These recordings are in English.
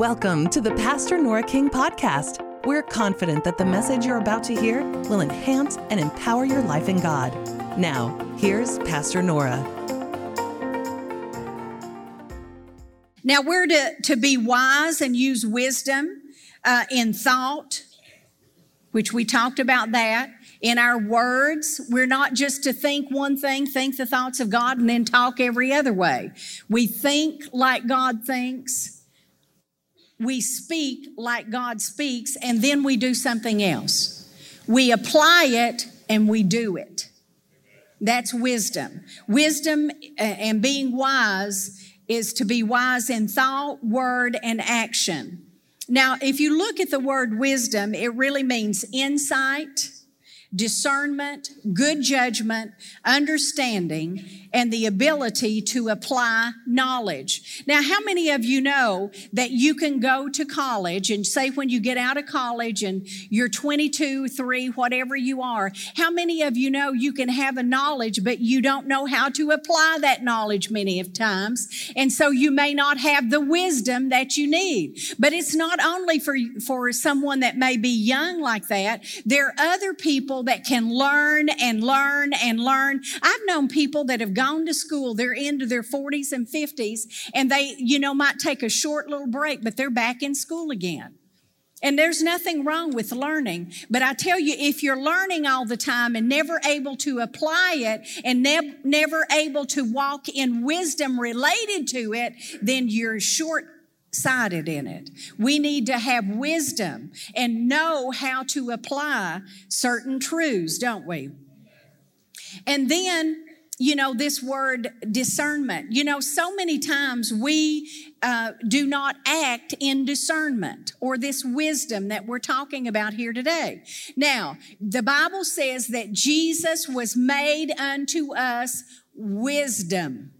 Welcome to the Pastor Nora King podcast. We're confident that the message you're about to hear will enhance and empower your life in God. Now, here's Pastor Nora. Now, we're to, to be wise and use wisdom uh, in thought, which we talked about that. In our words, we're not just to think one thing, think the thoughts of God, and then talk every other way. We think like God thinks we speak like God speaks, and then we do something else. We apply it and we do it. That's wisdom. Wisdom uh, and being wise is to be wise in thought, word, and action. Now, if you look at the word wisdom, it really means insight, discernment, good judgment, understanding, and the ability to apply knowledge. Now, how many of you know that you can go to college and say when you get out of college and you're 22, 3, whatever you are, how many of you know you can have a knowledge, but you don't know how to apply that knowledge many of times? And so you may not have the wisdom that you need. But it's not only for, for someone that may be young like that. There are other people that can learn and learn and learn. I've known people that have gone to school, they're into their 40s and 50s, and they, you know, might take a short little break, but they're back in school again. And there's nothing wrong with learning. But I tell you, if you're learning all the time and never able to apply it and ne- never able to walk in wisdom related to it, then you're short sighted in it. We need to have wisdom and know how to apply certain truths, don't we? And then you know, this word discernment. You know, so many times we uh, do not act in discernment or this wisdom that we're talking about here today. Now, the Bible says that Jesus was made unto us wisdom.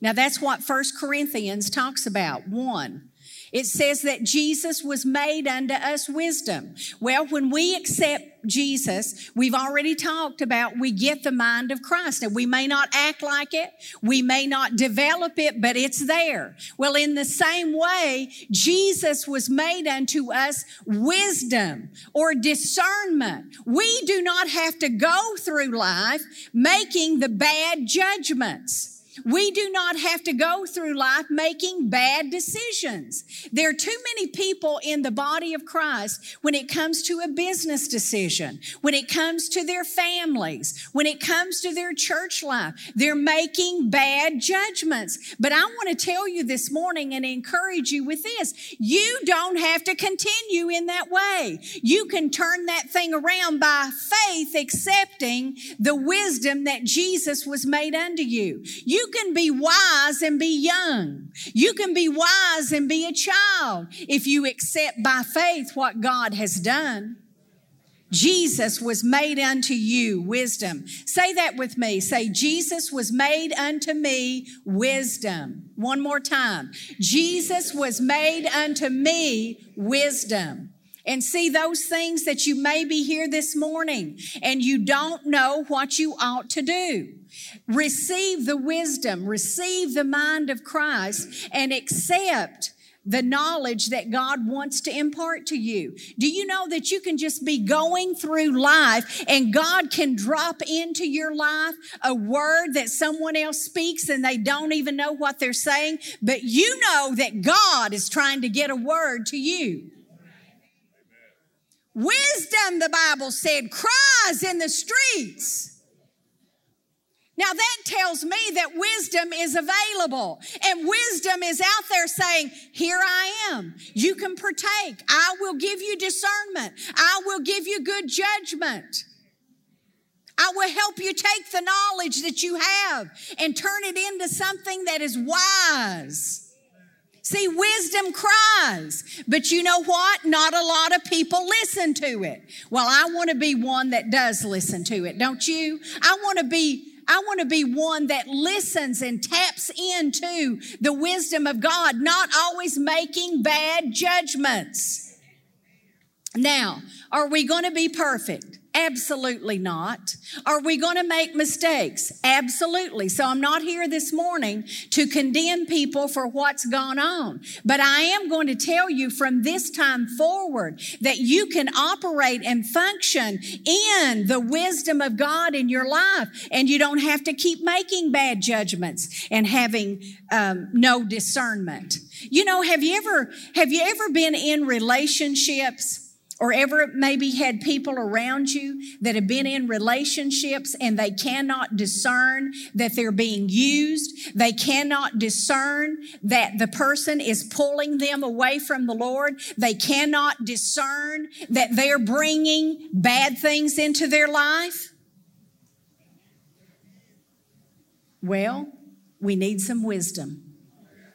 Now, that's what First Corinthians talks about. One. It says that Jesus was made unto us wisdom. Well, when we accept Jesus, we've already talked about we get the mind of Christ. and we may not act like it, we may not develop it, but it's there. Well, in the same way, Jesus was made unto us wisdom or discernment. We do not have to go through life making the bad judgments. We do not have to go through life making bad decisions. There are too many people in the body of Christ when it comes to a business decision, when it comes to their families, when it comes to their church life. They're making bad judgments. But I want to tell you this morning and encourage you with this. You don't have to continue in that way. You can turn that thing around by faith, accepting the wisdom that Jesus was made unto you. You you can be wise and be young. You can be wise and be a child if you accept by faith what God has done. Jesus was made unto you wisdom. Say that with me. Say, Jesus was made unto me wisdom. One more time. Jesus was made unto me wisdom and see those things that you may be here this morning and you don't know what you ought to do. Receive the wisdom, receive the mind of Christ, and accept the knowledge that God wants to impart to you. Do you know that you can just be going through life and God can drop into your life a word that someone else speaks and they don't even know what they're saying, but you know that God is trying to get a word to you. Wisdom, the Bible said, cries in the streets. Now that tells me that wisdom is available and wisdom is out there saying, here I am. You can partake. I will give you discernment. I will give you good judgment. I will help you take the knowledge that you have and turn it into something that is wise. See, wisdom cries, but you know what? Not a lot of people listen to it. Well, I want to be one that does listen to it, don't you? I want to be I want to be one that listens and taps into the wisdom of God, not always making bad judgments. Now, are we going to be perfect? Absolutely not. Are we going to make mistakes? Absolutely. So I'm not here this morning to condemn people for what's gone on. But I am going to tell you from this time forward that you can operate and function in the wisdom of God in your life. And you don't have to keep making bad judgments and having um, no discernment. You know, have you ever, have you ever been in relationships or ever maybe had people around you that have been in relationships and they cannot discern that they're being used. They cannot discern that the person is pulling them away from the Lord. They cannot discern that they're bringing bad things into their life. Well, we need some wisdom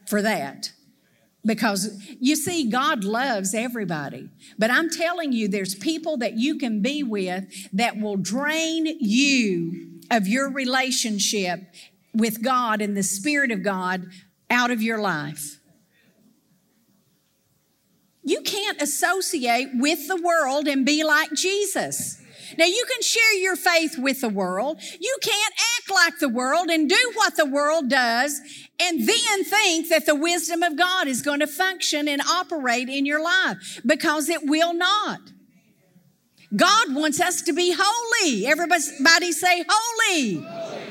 for that. Because you see, God loves everybody. But I'm telling you, there's people that you can be with that will drain you of your relationship with God and the Spirit of God out of your life. You can't associate with the world and be like Jesus. Now, you can share your faith with the world. You can't act like the world and do what the world does and then think that the wisdom of God is going to function and operate in your life because it will not. God wants us to be holy. Everybody say holy. holy.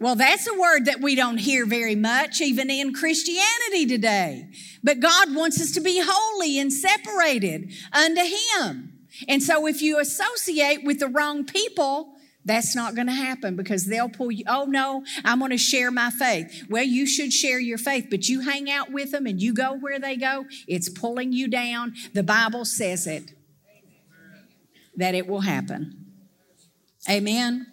Well, that's a word that we don't hear very much, even in Christianity today. But God wants us to be holy and separated unto Him. And so if you associate with the wrong people, that's not going to happen because they'll pull you. Oh no, I'm going to share my faith. Well, you should share your faith, but you hang out with them and you go where they go, it's pulling you down. The Bible says it that it will happen. Amen.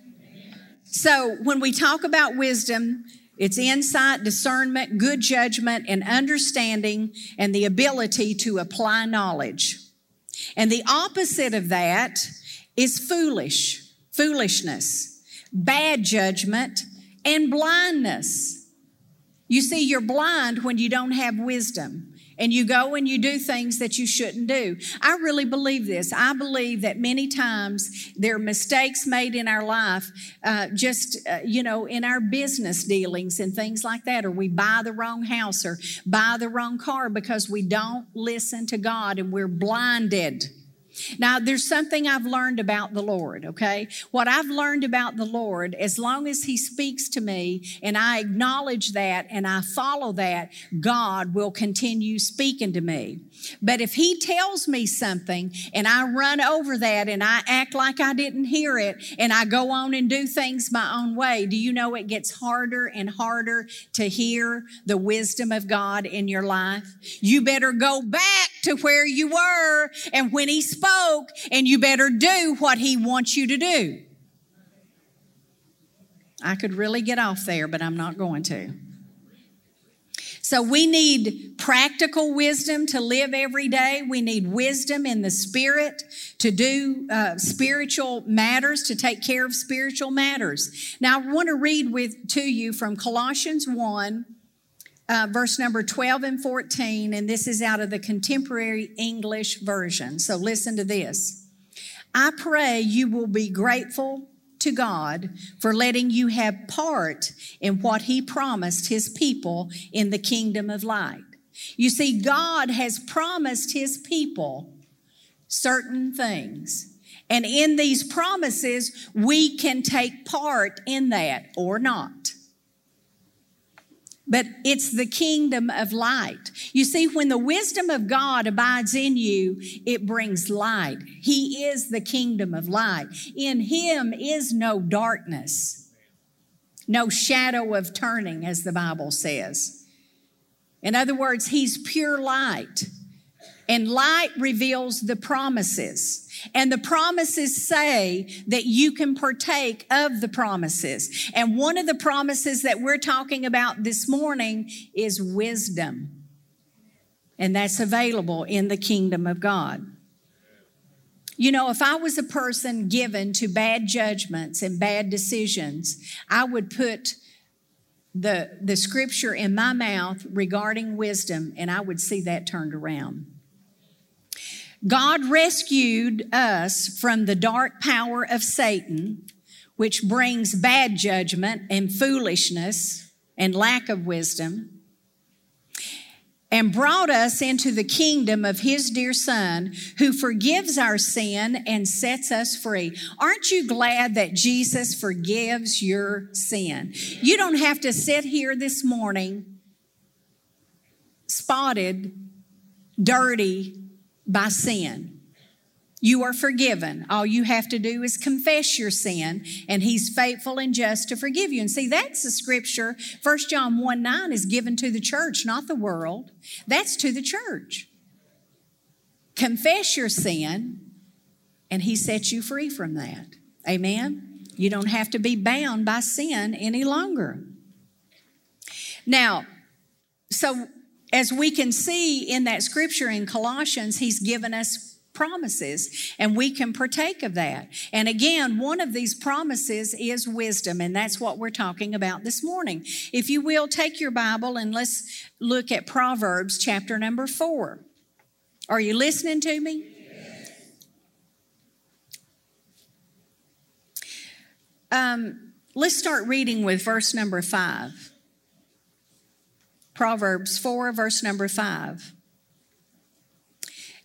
So when we talk about wisdom, it's insight, discernment, good judgment, and understanding, and the ability to apply knowledge. And the opposite of that is foolish, foolishness, bad judgment, and blindness. You see, you're blind when you don't have wisdom and you go and you do things that you shouldn't do. I really believe this. I believe that many times there are mistakes made in our life, uh, just, uh, you know, in our business dealings and things like that, or we buy the wrong house or buy the wrong car because we don't listen to God and we're blinded. Now, there's something I've learned about the Lord, okay? What I've learned about the Lord, as long as He speaks to me and I acknowledge that and I follow that, God will continue speaking to me. But if He tells me something and I run over that and I act like I didn't hear it and I go on and do things my own way, do you know it gets harder and harder to hear the wisdom of God in your life? You better go back to where you were and when He spoke, and you better do what He wants you to do. I could really get off there, but I'm not going to. So we need practical wisdom to live every day. We need wisdom in the spirit to do uh, spiritual matters, to take care of spiritual matters. Now I want to read with to you from Colossians 1, uh, verse number 12 and 14, and this is out of the contemporary English version. So listen to this. I pray you will be grateful to God for letting you have part in what He promised His people in the kingdom of light. You see, God has promised His people certain things. And in these promises, we can take part in that or not but it's the kingdom of light. You see, when the wisdom of God abides in you, it brings light. He is the kingdom of light. In Him is no darkness, no shadow of turning, as the Bible says. In other words, He's pure light. And light reveals the promises. And the promises say that you can partake of the promises. And one of the promises that we're talking about this morning is wisdom. And that's available in the kingdom of God. You know, if I was a person given to bad judgments and bad decisions, I would put the, the scripture in my mouth regarding wisdom and I would see that turned around. God rescued us from the dark power of Satan, which brings bad judgment and foolishness and lack of wisdom and brought us into the kingdom of his dear son who forgives our sin and sets us free. Aren't you glad that Jesus forgives your sin? You don't have to sit here this morning spotted, dirty by sin. You are forgiven. All you have to do is confess your sin, and He's faithful and just to forgive you. And see, that's the scripture. 1 John 1 9 is given to the church, not the world. That's to the church. Confess your sin, and He sets you free from that. Amen? You don't have to be bound by sin any longer. Now, so as we can see in that scripture in Colossians, He's given us promises and we can partake of that. And again, one of these promises is wisdom, and that's what we're talking about this morning. If you will, take your Bible and let's look at Proverbs chapter number four. Are you listening to me? Um, let's start reading with verse number five. Proverbs 4, verse number 5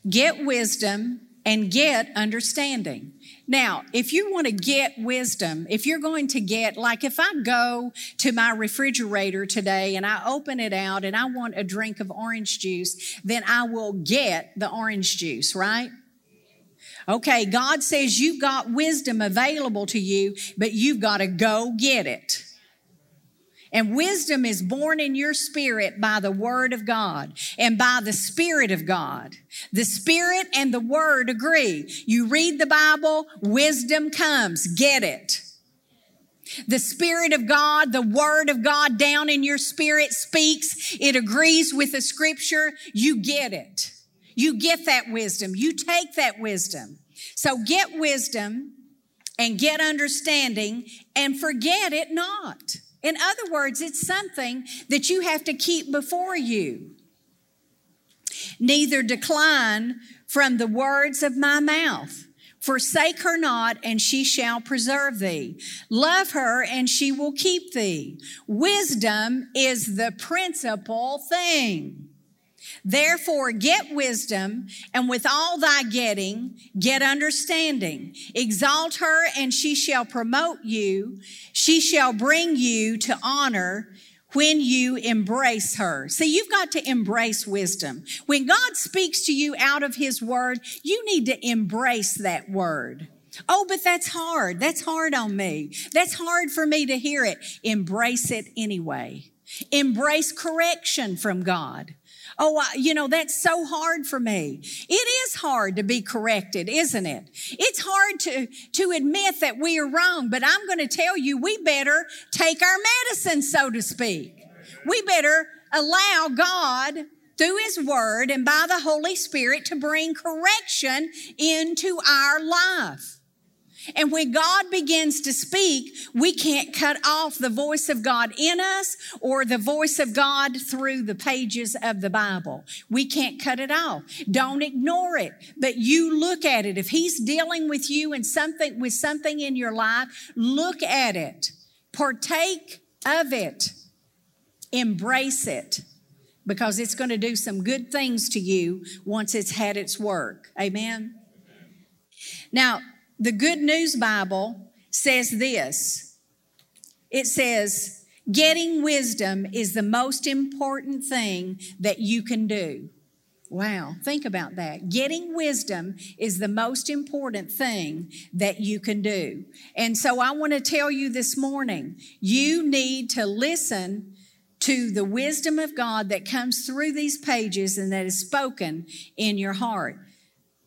get wisdom and get understanding. Now, if you want to get wisdom, if you're going to get, like if I go to my refrigerator today and I open it out and I want a drink of orange juice, then I will get the orange juice, right? Okay, God says you've got wisdom available to you, but you've got to go get it. And wisdom is born in your spirit by the word of God and by the spirit of God. The spirit and the word agree. You read the Bible, wisdom comes. Get it. The Spirit of God, the Word of God down in your spirit speaks. It agrees with the Scripture. You get it. You get that wisdom. You take that wisdom. So get wisdom and get understanding and forget it not. In other words, it's something that you have to keep before you. Neither decline from the words of my mouth. Forsake her not, and she shall preserve thee. Love her, and she will keep thee. Wisdom is the principal thing. Therefore, get wisdom, and with all thy getting, get understanding. Exalt her, and she shall promote you. She shall bring you to honor when you embrace her. See, you've got to embrace wisdom. When God speaks to you out of his word, you need to embrace that word. Oh, but that's hard. That's hard on me. That's hard for me to hear it. Embrace it anyway. Embrace correction from God. Oh, you know, that's so hard for me. It is hard to be corrected, isn't it? It's hard to, to admit that we are wrong, but I'm going to tell you, we better take our medicine, so to speak. We better allow God through His Word and by the Holy Spirit to bring correction into our life. And when God begins to speak, we can't cut off the voice of God in us or the voice of God through the pages of the Bible. We can't cut it off. Don't ignore it, but you look at it. If He's dealing with you and something with something in your life, look at it. Partake of it. Embrace it because it's going to do some good things to you once it's had its work. Amen. Now, the Good News Bible says this it says, Getting wisdom is the most important thing that you can do. Wow, think about that. Getting wisdom is the most important thing that you can do. And so I want to tell you this morning you need to listen to the wisdom of God that comes through these pages and that is spoken in your heart.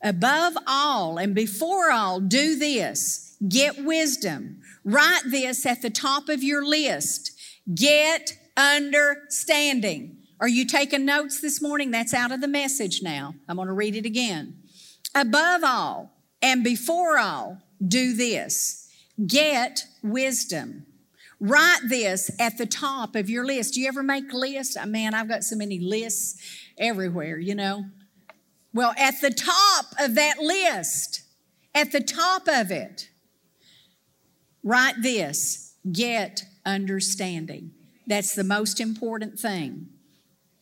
Above all and before all, do this get wisdom. Write this at the top of your list. Get understanding. Are you taking notes this morning? That's out of the message now. I'm going to read it again. Above all and before all, do this get wisdom. Write this at the top of your list. Do you ever make lists? Man, I've got so many lists everywhere, you know. Well, at the top of that list, at the top of it, write this get understanding. That's the most important thing.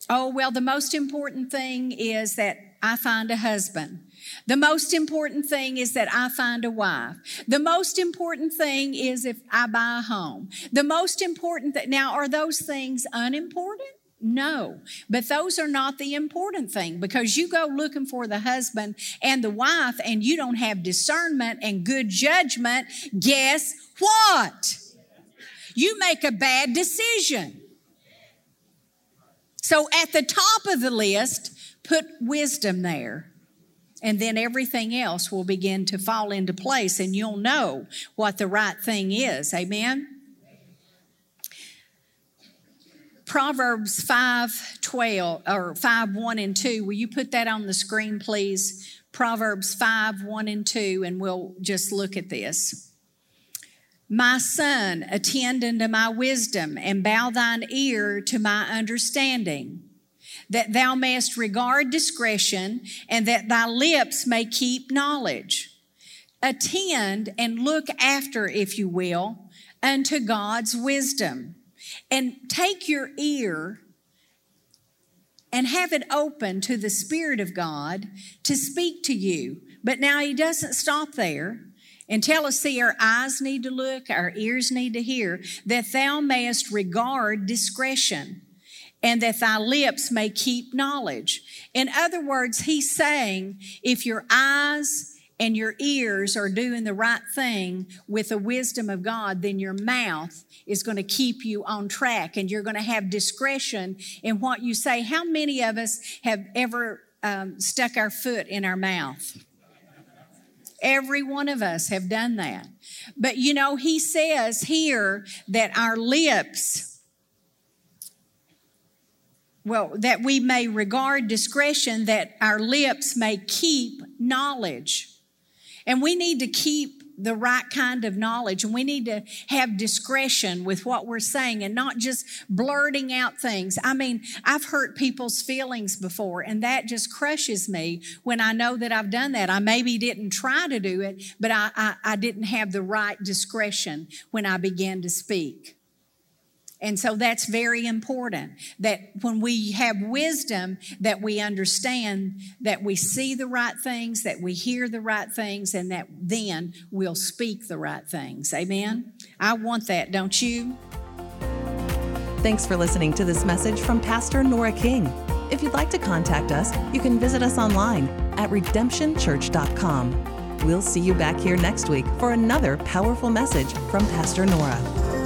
Oh, well, the most important thing is that I find a husband. The most important thing is that I find a wife. The most important thing is if I buy a home. The most important that now are those things unimportant? No, but those are not the important thing because you go looking for the husband and the wife and you don't have discernment and good judgment. Guess what? You make a bad decision. So at the top of the list, put wisdom there. And then everything else will begin to fall into place and you'll know what the right thing is. Amen? Proverbs 5 12 or 5 1 and 2. Will you put that on the screen, please? Proverbs 5 1 and 2, and we'll just look at this. My son, attend unto my wisdom and bow thine ear to my understanding, that thou mayest regard discretion and that thy lips may keep knowledge. Attend and look after, if you will, unto God's wisdom and take your ear and have it open to the Spirit of God to speak to you. But now He doesn't stop there and tell us, see, our eyes need to look, our ears need to hear, that thou mayest regard discretion and that thy lips may keep knowledge. In other words, he's saying, if your eyes and your ears are doing the right thing with the wisdom of God, then your mouth is going to keep you on track and you're going to have discretion in what you say. How many of us have ever um, stuck our foot in our mouth? Every one of us have done that. But you know, he says here that our lips, well, that we may regard discretion, that our lips may keep knowledge. And we need to keep the right kind of knowledge and we need to have discretion with what we're saying and not just blurting out things. I mean, I've hurt people's feelings before and that just crushes me when I know that I've done that. I maybe didn't try to do it, but I, I, I didn't have the right discretion when I began to speak. And so that's very important that when we have wisdom, that we understand that we see the right things, that we hear the right things, and that then we'll speak the right things. Amen? I want that, don't you? Thanks for listening to this message from Pastor Nora King. If you'd like to contact us, you can visit us online at redemptionchurch.com. We'll see you back here next week for another powerful message from Pastor Nora.